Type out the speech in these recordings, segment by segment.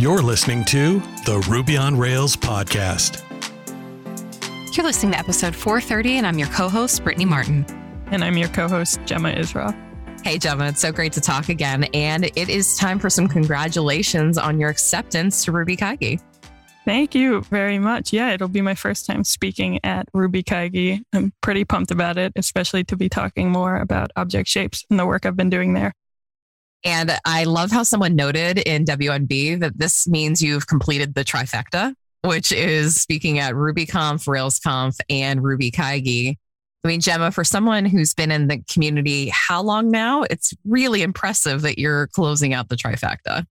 You're listening to the Ruby on Rails podcast. You're listening to episode 430, and I'm your co host, Brittany Martin. And I'm your co host, Jemma Issroff. Hey, Jemma, it's so great to talk again. And it is time for some congratulations on your acceptance to Ruby Kaigi. Thank you very much. Yeah, it'll be my first time speaking at Ruby Kaigi. I'm pretty pumped about it, especially to be talking more about object shapes and the work I've been doing there. And I love how someone noted in WNB that this means you've completed the trifecta, which is speaking at RubyConf, RailsConf, and Ruby Kaigi. I mean, Jemma, for someone who's been in the community how long now? It's really impressive that you're closing out the trifecta.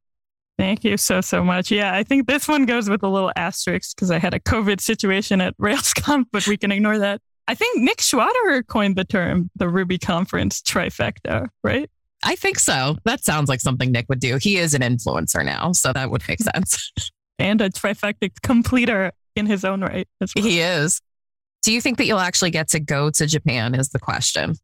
Thank you so, so much. Yeah, I think this one goes with a little asterisk because I had a COVID situation at RailsConf, but we can ignore that. I think Nick Schwaderer coined the term the Ruby conference trifecta, right? I think so. That sounds like something Nick would do. He is an influencer now, so that would make sense. and a trifecta completer in his own right well. He is. Do you think that you'll actually get to go to Japan? Is the question.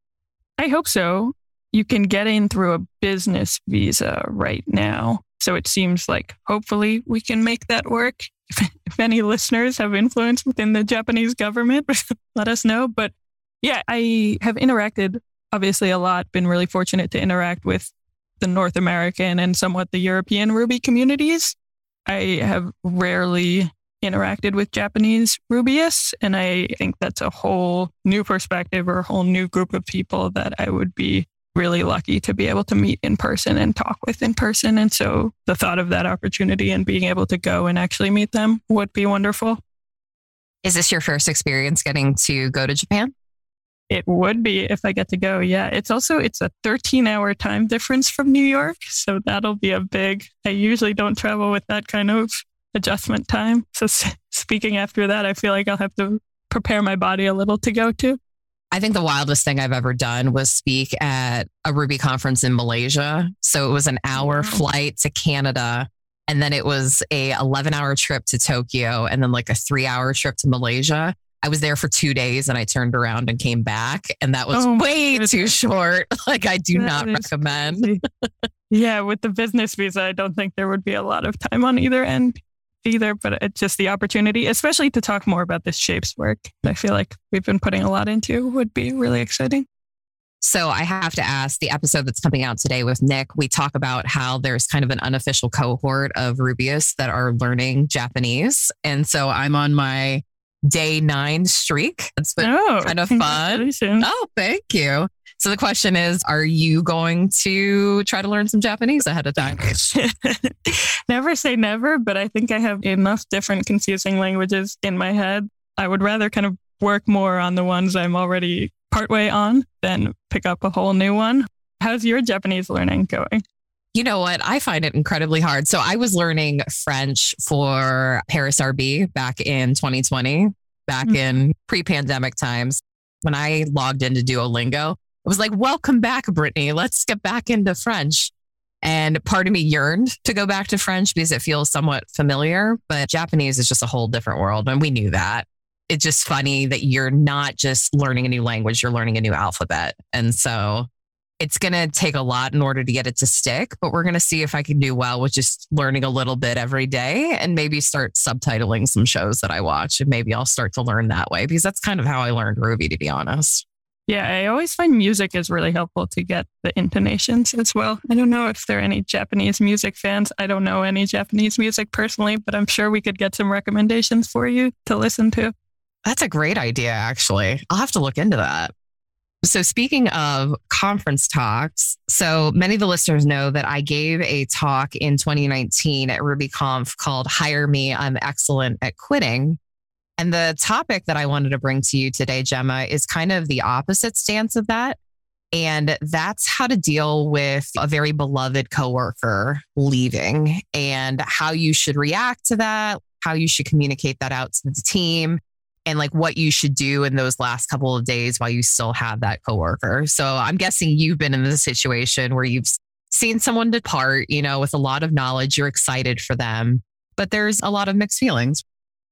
I hope so. You can get in through a business visa right now. So it seems like hopefully we can make that work. If, if any listeners have influence within the Japanese government, let us know. But yeah, I have interacted obviously a lot, been really fortunate to interact with the North American and somewhat the European Ruby communities. I have rarely interacted with Japanese Rubyists. And I think that's a whole new perspective or a whole new group of people that I would be really lucky to be able to meet in person and talk with in person. And so the thought of that opportunity and being able to go and actually meet them would be wonderful. Is this your first experience getting to go to Japan? It would be if I get to go. Yeah. It's also it's a 13 hour time difference from New York. So that'll be a big I usually don't travel with that kind of adjustment time. So speaking after that, I feel like I'll have to prepare my body a little to go to. I think the wildest thing I've ever done was speak at a Ruby conference in Malaysia. So it was an hour flight to Canada and then it was a 11 hour trip to Tokyo and then like a 3 hour trip to Malaysia. I was there for 2 days and I turned around and came back and that was oh, way too short. Like I do not recommend. yeah, with the business visa, I don't think there would be a lot of time on either end either, but it's just the opportunity, especially to talk more about this shapes work. I feel like we've been putting a lot into would be really exciting. So I have to ask the episode that's coming out today with Nick, we talk about how there's kind of an unofficial cohort of Rubyists that are learning Japanese. And so I'm on my day nine streak. It's been oh, kind of fun. Oh, thank you. So the question is, are you going to try to learn some Japanese ahead of time? never say never, but I think I have enough different confusing languages in my head. I would rather kind of work more on the ones I'm already partway on than pick up a whole new one. How's your Japanese learning going? You know what? I find it incredibly hard. So I was learning French for Paris RB back in 2020, back mm-hmm. in pre pandemic times. When I logged into Duolingo, it was like, welcome back, Brittany. Let's get back into French. And part of me yearned to go back to French because it feels somewhat familiar, but Japanese is just a whole different world. And we knew that. It's just funny that you're not just learning a new language, you're learning a new alphabet. And so it's going to take a lot in order to get it to stick, but we're going to see if I can do well with just learning a little bit every day and maybe start subtitling some shows that I watch. And maybe I'll start to learn that way because that's kind of how I learned Ruby, to be honest. Yeah, I always find music is really helpful to get the intonations as well. I don't know if there are any Japanese music fans. I don't know any Japanese music personally, but I'm sure we could get some recommendations for you to listen to. That's a great idea, actually. I'll have to look into that. So, speaking of conference talks, so many of the listeners know that I gave a talk in 2019 at RubyConf called Hire Me, I'm Excellent at Quitting. And the topic that I wanted to bring to you today, Jemma, is kind of the opposite stance of that. And that's how to deal with a very beloved coworker leaving and how you should react to that, how you should communicate that out to the team, and like what you should do in those last couple of days while you still have that coworker. So I'm guessing you've been in the situation where you've seen someone depart, you know, with a lot of knowledge, you're excited for them, but there's a lot of mixed feelings.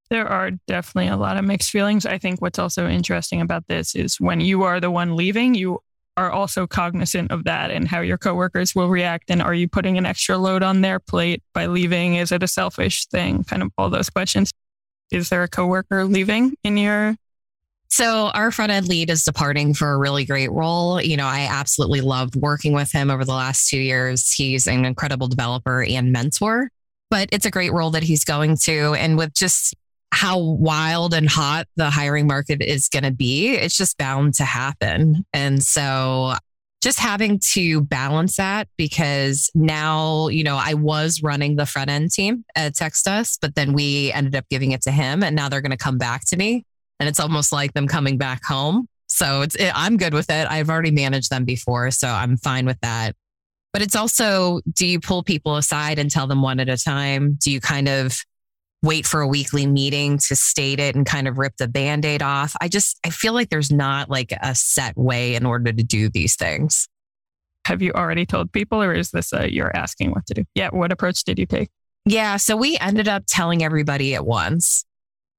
There are definitely a lot of mixed feelings. I think what's also interesting about this is when you are the one leaving, you are also cognizant of that and how your coworkers will react? And are you putting an extra load on their plate by leaving? Is it a selfish thing? Kind of all those questions. Is there a coworker leaving in your so our front end lead is departing for a really great role. You know, I absolutely loved working with him over the last two years. He's an incredible developer and mentor, but it's a great role that he's going to. And with just how wild and hot the hiring market is going to be, it's just bound to happen. And so just having to balance that because now, you know, I was running the front end team at Textus, but then we ended up giving it to him and now they're going to come back to me and it's almost like them coming back home. So it's it, I'm good with it. I've already managed them before, so I'm fine with that. But it's also do you pull people aside and tell them one at a time? Do you kind of wait for a weekly meeting to state it and kind of rip the band-aid off? I just I feel like there's not like a set way in order to do these things. Have you already told people or is this a, you're asking what to do? Yeah, what approach did you take? Yeah, so we ended up telling everybody at once.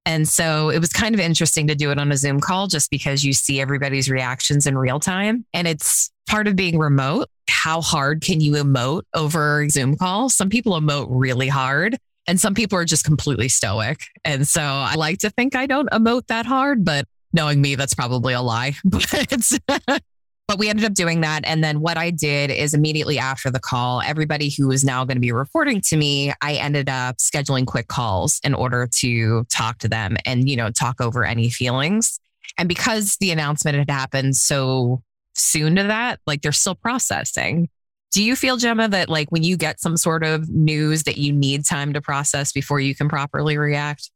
And so it was kind of interesting to do it on a Zoom call just because you see everybody's reactions in real time. And it's part of being remote. How hard can you emote over Zoom call? Some people emote really hard and some people are just completely stoic. And so I like to think I don't emote that hard, but knowing me, that's probably a lie. But but we ended up doing that. And then what I did is immediately after the call, everybody who was now going to be reporting to me, I ended up scheduling quick calls in order to talk to them and, you know, talk over any feelings. And because the announcement had happened so soon to that, like they're still processing. Do you feel, Jemma, that like when you get some sort of news that you need time to process before you can properly react?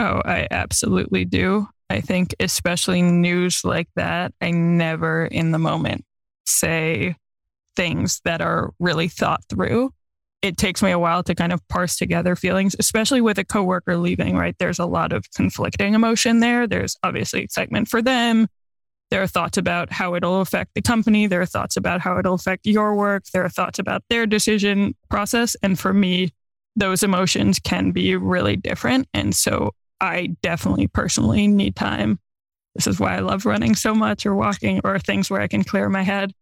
Oh, I absolutely do. I think, especially news like that, I never in the moment say things that are really thought through. It takes me a while to kind of parse together feelings, especially with a coworker leaving, right? There's a lot of conflicting emotion there. There's obviously excitement for them. There are thoughts about how it'll affect the company. There are thoughts about how it'll affect your work. There are thoughts about their decision process. And for me, those emotions can be really different. And so I definitely personally need time. This is why I love running so much or walking or things where I can clear my head.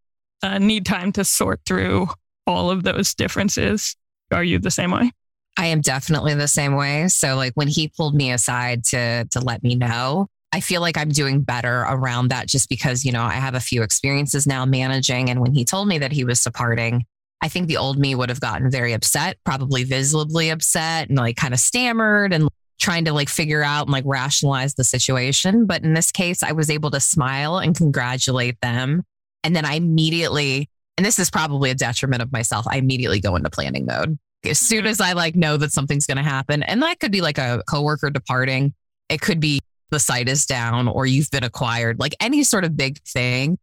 Uh, need time to sort through all of those differences. Are you the same way? I am definitely the same way. So like when he pulled me aside to to let me know, I feel like I'm doing better around that just because, you know, I have a few experiences now managing and when he told me that he was departing, I think the old me would have gotten very upset, probably visibly upset and like kind of stammered and trying to like figure out and like rationalize the situation. But in this case, I was able to smile and congratulate them. And then I immediately, and this is probably a detriment of myself, I immediately go into planning mode. As soon mm-hmm. as I like know that something's going to happen, and that could be like a coworker departing, it could be the site is down or you've been acquired, like any sort of big thing.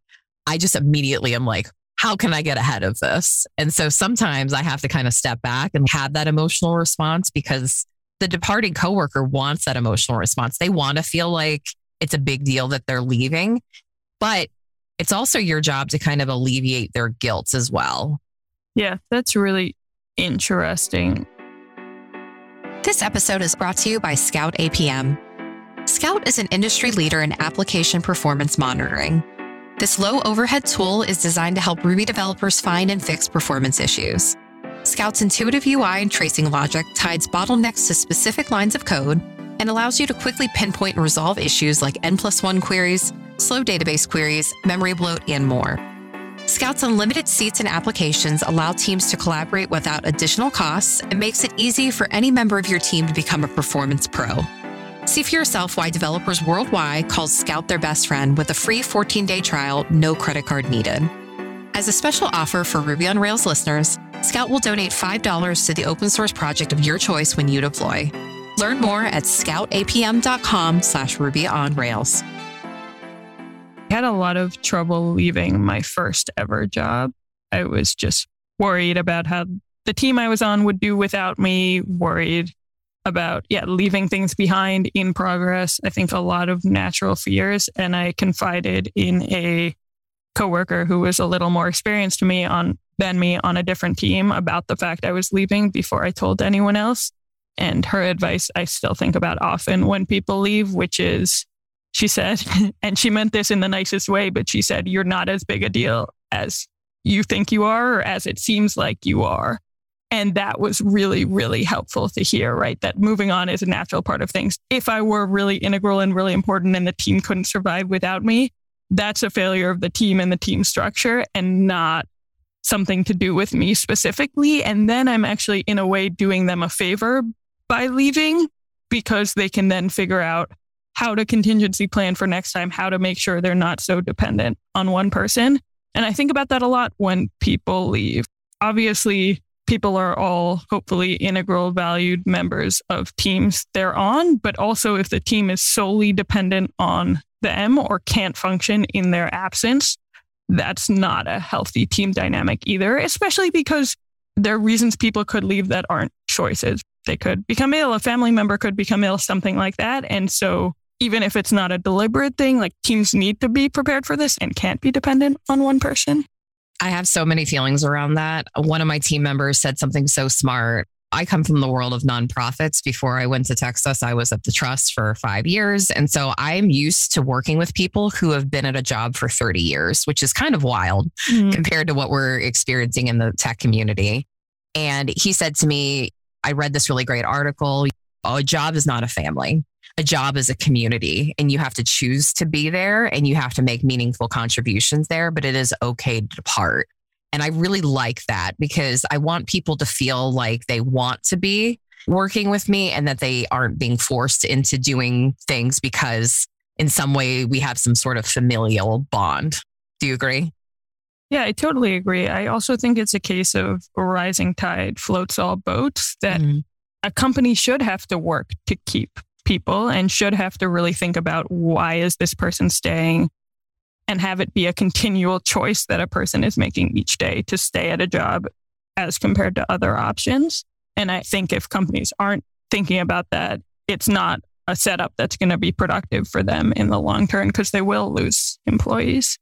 I just immediately am like, how can I get ahead of this? And so sometimes I have to kind of step back and have that emotional response because the departing coworker wants that emotional response. They want to feel like it's a big deal that they're leaving, but it's also your job to kind of alleviate their guilt as well. Yeah, that's really interesting. This episode is brought to you by Scout APM. Scout is an industry leader in application performance monitoring. This low overhead tool is designed to help Ruby developers find and fix performance issues. Scout's intuitive UI and tracing logic ties bottlenecks to specific lines of code and allows you to quickly pinpoint and resolve issues like N plus one queries, slow database queries, memory bloat, and more. Scout's unlimited seats and applications allow teams to collaborate without additional costs and makes it easy for any member of your team to become a performance pro. See for yourself why developers worldwide call Scout their best friend with a free 14 day trial, no credit card needed. As a special offer for Ruby on Rails listeners, Scout will donate $5 to the open source project of your choice when you deploy. Learn more at scoutapm.com slash Ruby on Rails. I had a lot of trouble leaving my first ever job. I was just worried about how the team I was on would do without me, worried about, yeah, leaving things behind in progress. I think a lot of natural fears. And I confided in a coworker who was a little more experienced to me on than me on a different team about the fact I was leaving before I told anyone else. And her advice I still think about often when people leave, which is she said, and she meant this in the nicest way, but she said, You're not as big a deal as you think you are or as it seems like you are. And that was really, really helpful to hear, right? That moving on is a natural part of things. If I were really integral and really important and the team couldn't survive without me, that's a failure of the team and the team structure and not something to do with me specifically. And then I'm actually, in a way, doing them a favor by leaving because they can then figure out how to contingency plan for next time, how to make sure they're not so dependent on one person. And I think about that a lot when people leave. Obviously, people are all hopefully integral, valued members of teams they're on. But also, if the team is solely dependent on them or can't function in their absence, that's not a healthy team dynamic either, especially because there are reasons people could leave that aren't choices. They could become ill, a family member could become ill, something like that. And so, even if it's not a deliberate thing, like teams need to be prepared for this and can't be dependent on one person. I have so many feelings around that. One of my team members said something so smart. I come from the world of nonprofits. Before I went to Textus, I was at the trust for five years. And so I'm used to working with people who have been at a job for 30 years, which is kind of wild mm-hmm. compared to what we're experiencing in the tech community. And he said to me, I read this really great article. A job is not a family. A job is a community, and you have to choose to be there and you have to make meaningful contributions there, but it is okay to depart. And I really like that because I want people to feel like they want to be working with me and that they aren't being forced into doing things because in some way we have some sort of familial bond. Do you agree? Yeah, I totally agree. I also think it's a case of a rising tide floats all boats that mm-hmm. A company should have to work to keep people and should have to really think about why is this person staying and have it be a continual choice that a person is making each day to stay at a job as compared to other options. And I think if companies aren't thinking about that, it's not a setup that's going to be productive for them in the long term because they will lose employees.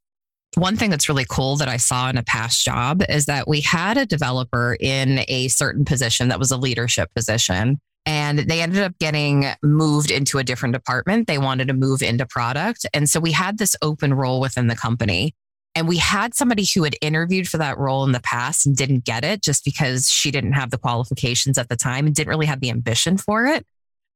One thing that's really cool that I saw in a past job is that we had a developer in a certain position that was a leadership position and they ended up getting moved into a different department. They wanted to move into product. And so we had this open role within the company. And we had somebody who had interviewed for that role in the past and didn't get it just because she didn't have the qualifications at the time and didn't really have the ambition for it.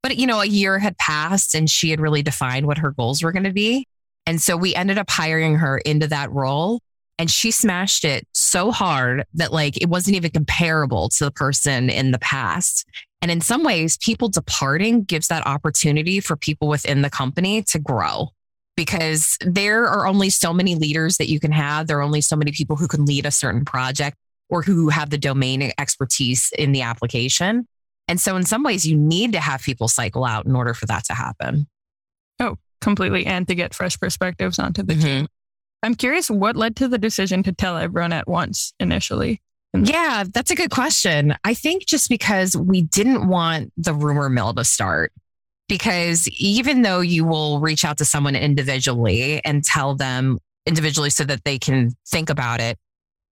But, you know, a year had passed and she had really defined what her goals were going to be. And so we ended up hiring her into that role and she smashed it so hard that like it wasn't even comparable to the person in the past. And in some ways, people departing gives that opportunity for people within the company to grow because there are only so many leaders that you can have. There are only so many people who can lead a certain project or who have the domain expertise in the application. And so, in some ways, you need to have people cycle out in order for that to happen. Oh, completely. And to get fresh perspectives onto the mm-hmm. team. I'm curious what led to the decision to tell everyone at once initially. Yeah, that's a good question. I think just because we didn't want the rumor mill to start. Because even though you will reach out to someone individually and tell them individually so that they can think about it,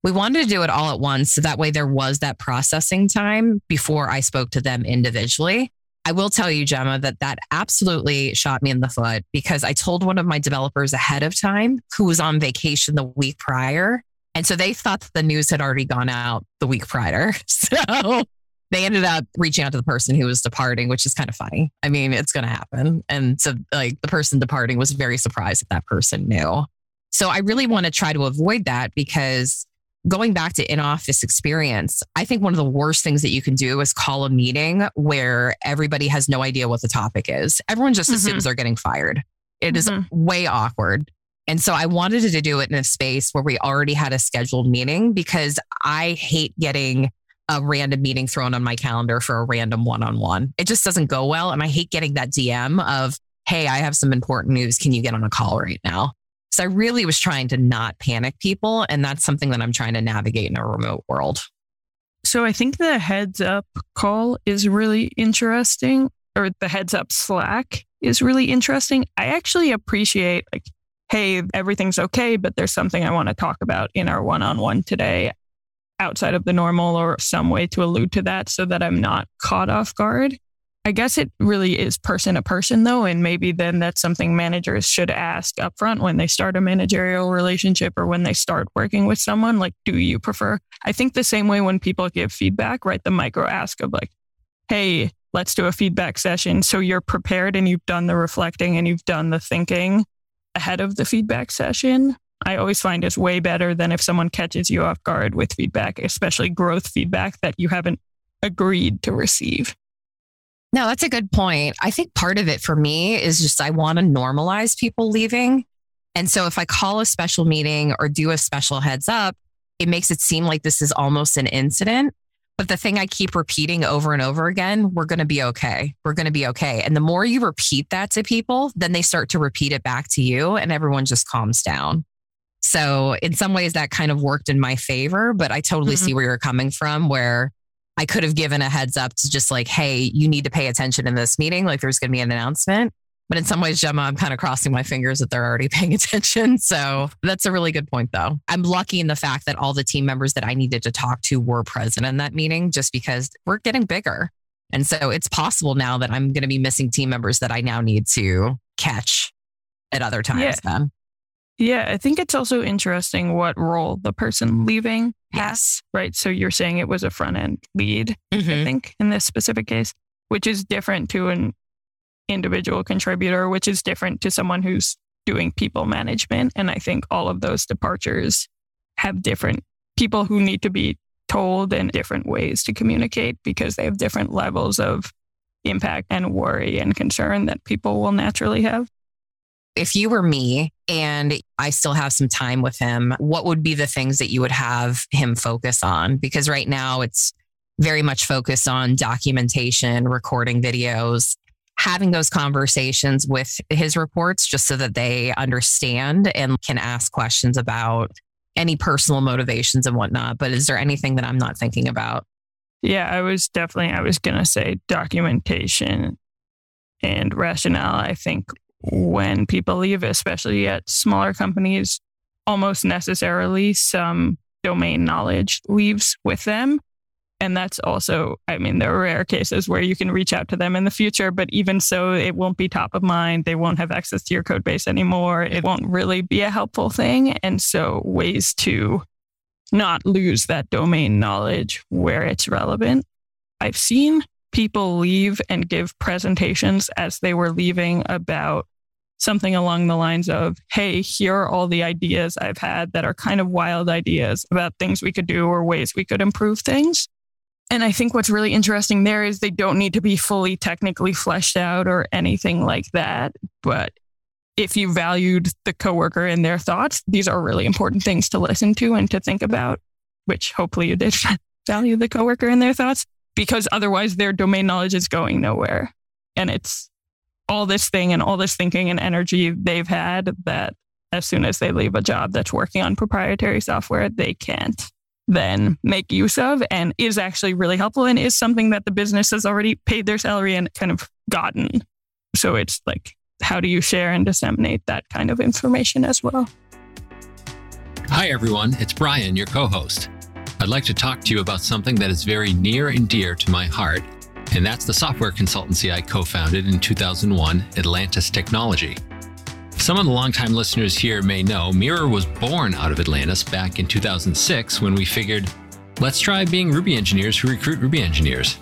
we wanted to do it all at once. So that way there was that processing time before I spoke to them individually. I will tell you, Jemma, that that absolutely shot me in the foot because I told one of my developers ahead of time who was on vacation the week prior. And so they thought the news had already gone out the week prior. So they ended up reaching out to the person who was departing, which is kind of funny. I mean, it's going to happen. And so, like, the person departing was very surprised that that person knew. So I really want to try to avoid that because going back to in office experience, I think one of the worst things that you can do is call a meeting where everybody has no idea what the topic is. Everyone just mm-hmm. assumes they're getting fired. It mm-hmm. is way awkward. And so I wanted to do it in a space where we already had a scheduled meeting because I hate getting a random meeting thrown on my calendar for a random one on one. It just doesn't go well. And I hate getting that DM of, hey, I have some important news. Can you get on a call right now? So I really was trying to not panic people. And that's something that I'm trying to navigate in a remote world. So I think the heads up call is really interesting, or the heads up Slack is really interesting. I actually appreciate, like, hey, everything's okay, but there's something I want to talk about in our one on one today outside of the normal or some way to allude to that so that I'm not caught off guard. I guess it really is person to person though. And maybe then that's something managers should ask upfront when they start a managerial relationship or when they start working with someone. Like, do you prefer? I think the same way when people give feedback, right? The micro ask of like, hey, let's do a feedback session. So you're prepared and you've done the reflecting and you've done the thinking ahead of the feedback session. I always find is way better than if someone catches you off guard with feedback, especially growth feedback that you haven't agreed to receive. No, that's a good point. I think part of it for me is just I want to normalize people leaving. And so if I call a special meeting or do a special heads up, it makes it seem like this is almost an incident. But the thing I keep repeating over and over again, we're going to be okay. We're going to be okay. And the more you repeat that to people, then they start to repeat it back to you and everyone just calms down. So in some ways that kind of worked in my favor, but I totally mm-hmm. see where you're coming from where I could have given a heads up to just like, hey, you need to pay attention in this meeting. Like there's going to be an announcement. But in some ways, Jemma, I'm kind of crossing my fingers that they're already paying attention. So that's a really good point, though. I'm lucky in the fact that all the team members that I needed to talk to were present in that meeting just because we're getting bigger. And so it's possible now that I'm going to be missing team members that I now need to catch at other times yeah. then. Yeah, I think it's also interesting what role the person leaving yes. right? So you're saying it was a front end lead, mm-hmm. I think, in this specific case, which is different to an individual contributor, which is different to someone who's doing people management. And I think all of those departures have different people who need to be told in different ways to communicate because they have different levels of impact and worry and concern that people will naturally have if you were me and I still have some time with him, what would be the things that you would have him focus on? Because right now it's very much focused on documentation, recording videos, having those conversations with his reports just so that they understand and can ask questions about any personal motivations and whatnot. But is there anything that I'm not thinking about? Yeah, I was definitely, I was going to say documentation and rationale. I think when people leave, especially at smaller companies, almost necessarily some domain knowledge leaves with them. And that's also, I mean, there are rare cases where you can reach out to them in the future, but even so, it won't be top of mind. They won't have access to your code base anymore. It won't really be a helpful thing. And so, ways to not lose that domain knowledge where it's relevant. I've seen people leave and give presentations as they were leaving about something along the lines of, Hey, here are all the ideas I've had that are kind of wild ideas about things we could do or ways we could improve things. And I think what's really interesting there is they don't need to be fully technically fleshed out or anything like that. But if you valued the coworker and their thoughts, these are really important things to listen to and to think about, which hopefully you did value the coworker and their thoughts because otherwise their domain knowledge is going nowhere. And it's all this thing and all this thinking and energy they've had that as soon as they leave a job that's working on proprietary software, they can't then make use of and is actually really helpful and is something that the business has already paid their salary and kind of gotten. So it's like, how do you share and disseminate that kind of information as well? Hi, everyone. It's Brian, your co host. I'd like to talk to you about something that is very near and dear to my heart and that's the software consultancy I co founded in 2001, Atlantis Technology. Some of the longtime listeners here may know Mirror was born out of Atlantis back in 2006 when we figured, let's try being Ruby engineers who recruit Ruby engineers.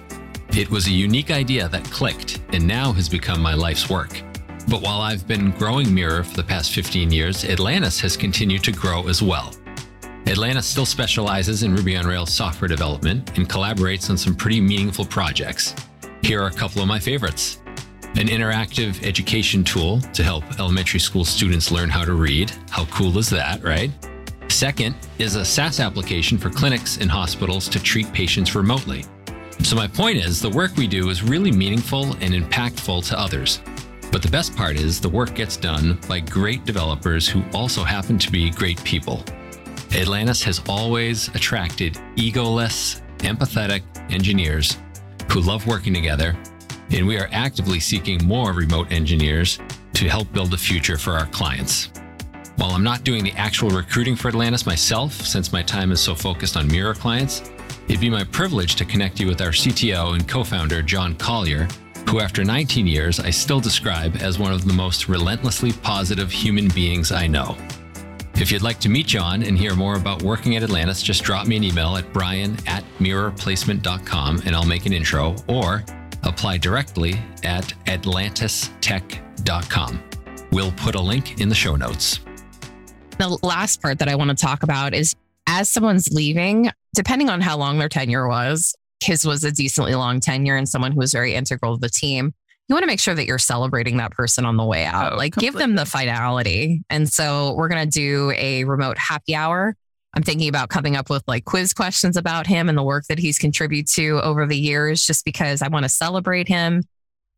It was a unique idea that clicked and now has become my life's work. But while I've been growing Mirror for the past 15 years, Atlantis has continued to grow as well. Atlantis still specializes in Ruby on Rails software development and collaborates on some pretty meaningful projects. Here are a couple of my favorites an interactive education tool to help elementary school students learn how to read. How cool is that, right? Second is a SaaS application for clinics and hospitals to treat patients remotely. So, my point is the work we do is really meaningful and impactful to others. But the best part is the work gets done by great developers who also happen to be great people. Atlantis has always attracted egoless, empathetic engineers who love working together, and we are actively seeking more remote engineers to help build a future for our clients. While I'm not doing the actual recruiting for Atlantis myself, since my time is so focused on Mirror clients, it'd be my privilege to connect you with our CTO and co founder, John Collier, who, after 19 years, I still describe as one of the most relentlessly positive human beings I know. If you'd like to meet John and hear more about working at Atlantis, just drop me an email at brian at mirrorplacement.com and I'll make an intro or apply directly at atlantistech.com. We'll put a link in the show notes. The last part that I want to talk about is as someone's leaving, depending on how long their tenure was, his was a decently long tenure and someone who was very integral to the team. You want to make sure that you're celebrating that person on the way out. Oh, like give them the finality. And so we're going to do a remote happy hour. I'm thinking about coming up with like quiz questions about him and the work that he's contributed to over the years, just because I want to celebrate him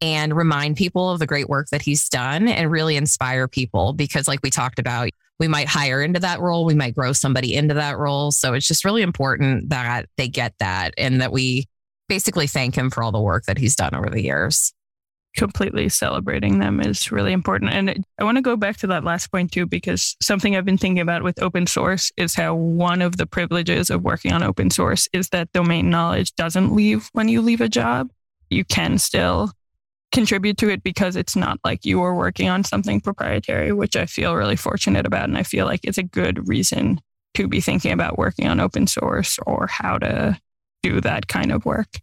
and remind people of the great work that he's done and really inspire people. Because, like we talked about, we might hire into that role, we might grow somebody into that role. So it's just really important that they get that and that we basically thank him for all the work that he's done over the years. Completely celebrating them is really important. And I want to go back to that last point too, because something I've been thinking about with open source is how one of the privileges of working on open source is that domain knowledge doesn't leave when you leave a job. You can still contribute to it because it's not like you are working on something proprietary, which I feel really fortunate about. And I feel like it's a good reason to be thinking about working on open source or how to do that kind of work.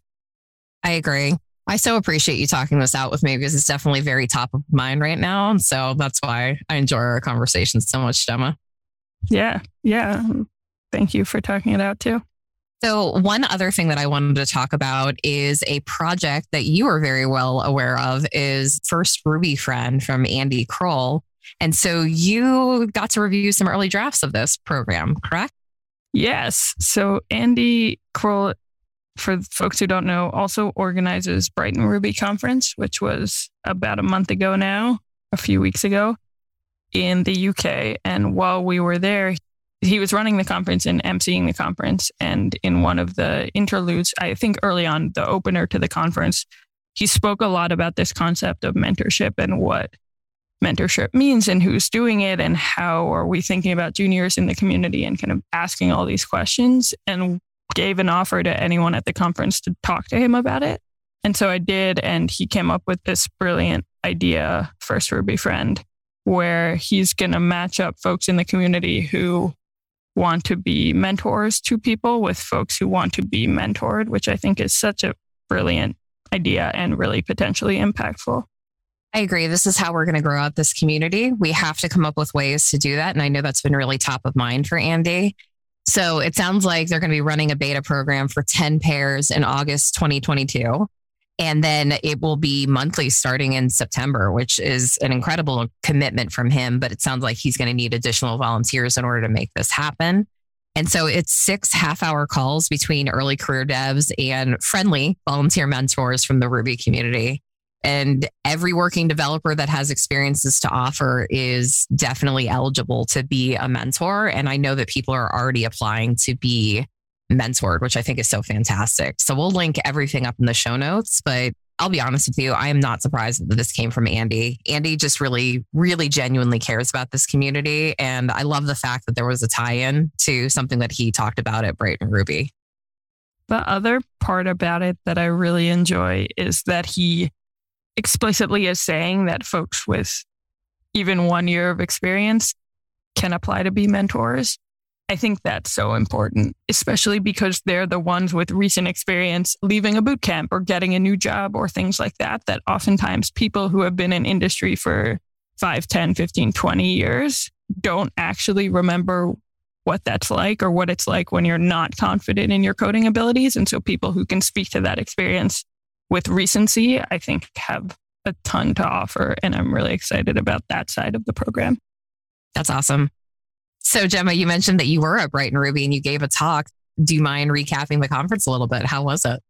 I agree. I so appreciate you talking this out with me because it's definitely very top of mind right now. And so that's why I enjoy our conversations so much, Jemma. Yeah. Yeah. Thank you for talking it out too. So, one other thing that I wanted to talk about is a project that you are very well aware of is First Ruby Friend from Andy Croll. And so you got to review some early drafts of this program, correct? Yes. So Andy Croll, for folks who don't know, also organizes Brighton Ruby Conference, which was about a month ago now, a few weeks ago in the UK. And while we were there, he was running the conference and emceeing the conference. And in one of the interludes, I think early on, the opener to the conference, he spoke a lot about this concept of mentorship and what mentorship means and who's doing it and how are we thinking about juniors in the community and kind of asking all these questions and gave an offer to anyone at the conference to talk to him about it. And so I did, and he came up with this brilliant idea, First Ruby Friend, where he's going to match up folks in the community who want to be mentors to people with folks who want to be mentored, which I think is such a brilliant idea and really potentially impactful. I agree. This is how we're going to grow out this community. We have to come up with ways to do that. And I know that's been really top of mind for Andy. So it sounds like they're going to be running a beta program for 10 pairs in August 2022. And then it will be monthly starting in September, which is an incredible commitment from him. But it sounds like he's going to need additional volunteers in order to make this happen. And so it's six half hour calls between early career devs and friendly volunteer mentors from the Ruby community. And every working developer that has experiences to offer is definitely eligible to be a mentor. And I know that people are already applying to be mentored, which I think is so fantastic. So we'll link everything up in the show notes. But I'll be honest with you, I am not surprised that this came from Andy. Andy just really, really genuinely cares about this community. And I love the fact that there was a tie in to something that he talked about at Brighton Ruby. The other part about it that I really enjoy is that he explicitly is saying that folks with even one year of experience can apply to be mentors. I think that's so important, especially because they're the ones with recent experience leaving a boot camp or getting a new job or things like that. That oftentimes people who have been in industry for 5, 10, 15, 20 years don't actually remember what that's like or what it's like when you're not confident in your coding abilities. And so people who can speak to that experience with recency, I think have a ton to offer. And I'm really excited about that side of the program. That's awesome. So, Jemma, you mentioned that you were at Brighton Ruby and you gave a talk. Do you mind recapping the conference a little bit? How was it?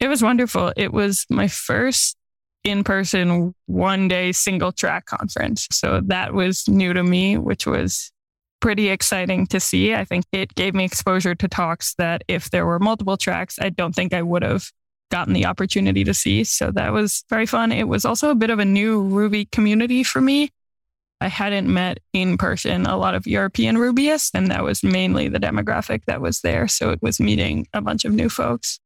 It was wonderful. It was my first in person, one day single track conference. So that was new to me, which was pretty exciting to see. I think it gave me exposure to talks that if there were multiple tracks, I don't think I would have gotten the opportunity to see. So that was very fun. It was also a bit of a new Ruby community for me. I hadn't met in person a lot of European Rubyists, and that was mainly the demographic that was there. So it was meeting a bunch of new folks.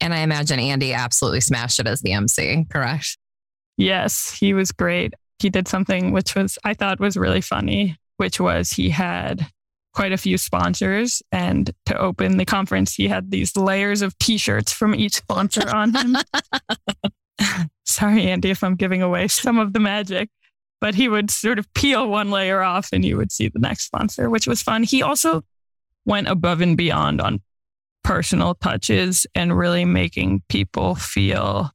And I imagine Andy absolutely smashed it as the MC, correct? Yes, he was great. He did something which was, I thought was really funny, which was he had quite a few sponsors. And to open the conference, he had these layers of t shirts from each sponsor on him. Sorry, Andy, if I'm giving away some of the magic, but he would sort of peel one layer off and you would see the next sponsor, which was fun. He also went above and beyond on personal touches and really making people feel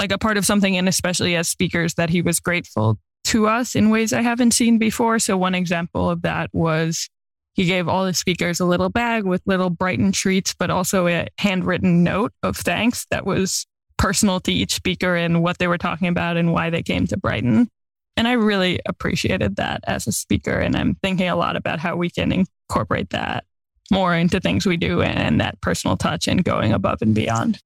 like a part of something. And especially as speakers, that he was grateful to us in ways I haven't seen before. So, one example of that was he gave all the speakers a little bag with little Brighton treats, but also a handwritten note of thanks that was personal to each speaker and what they were talking about and why they came to Brighton. And I really appreciated that as a speaker. And I'm thinking a lot about how we can incorporate that more into things we do and that personal touch and going above and beyond.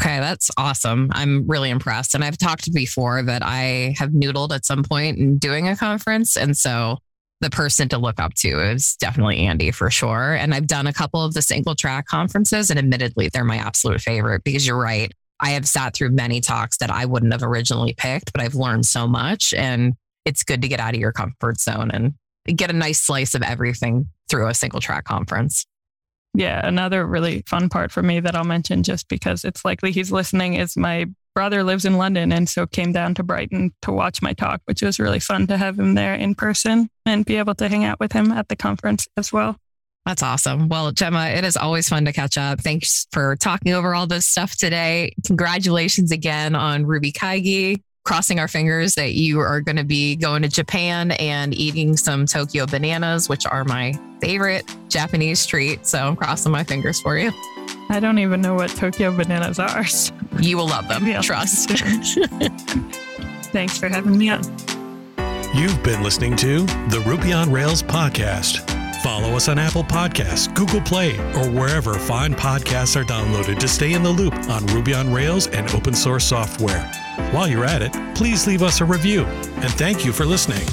Okay, that's awesome. I'm really impressed. And I've talked before that I have noodled at some point in doing a conference. And so the person to look up to is definitely Andy for sure. And I've done a couple of the single track conferences, and admittedly, they're my absolute favorite because you're right. I have sat through many talks that I wouldn't have originally picked, but I've learned so much. And it's good to get out of your comfort zone and get a nice slice of everything through a single track conference. Yeah, another really fun part for me that I'll mention just because it's likely he's listening is my brother lives in London and so came down to Brighton to watch my talk, which was really fun to have him there in person and be able to hang out with him at the conference as well. That's awesome. Well, Jemma, it is always fun to catch up. Thanks for talking over all this stuff today. Congratulations again on Ruby Kaigi crossing our fingers that you are going to be going to Japan and eating some Tokyo bananas, which are my favorite Japanese treat. So I'm crossing my fingers for you. I don't even know what Tokyo bananas are. You will love them. Yeah. Trust. Thanks for having me on. You've been listening to the Ruby on Rails podcast. Follow us on Apple Podcasts, Google Play, or wherever fine podcasts are downloaded to stay in the loop on Ruby on Rails and open source software. While you're at it, please leave us a review. And thank you for listening.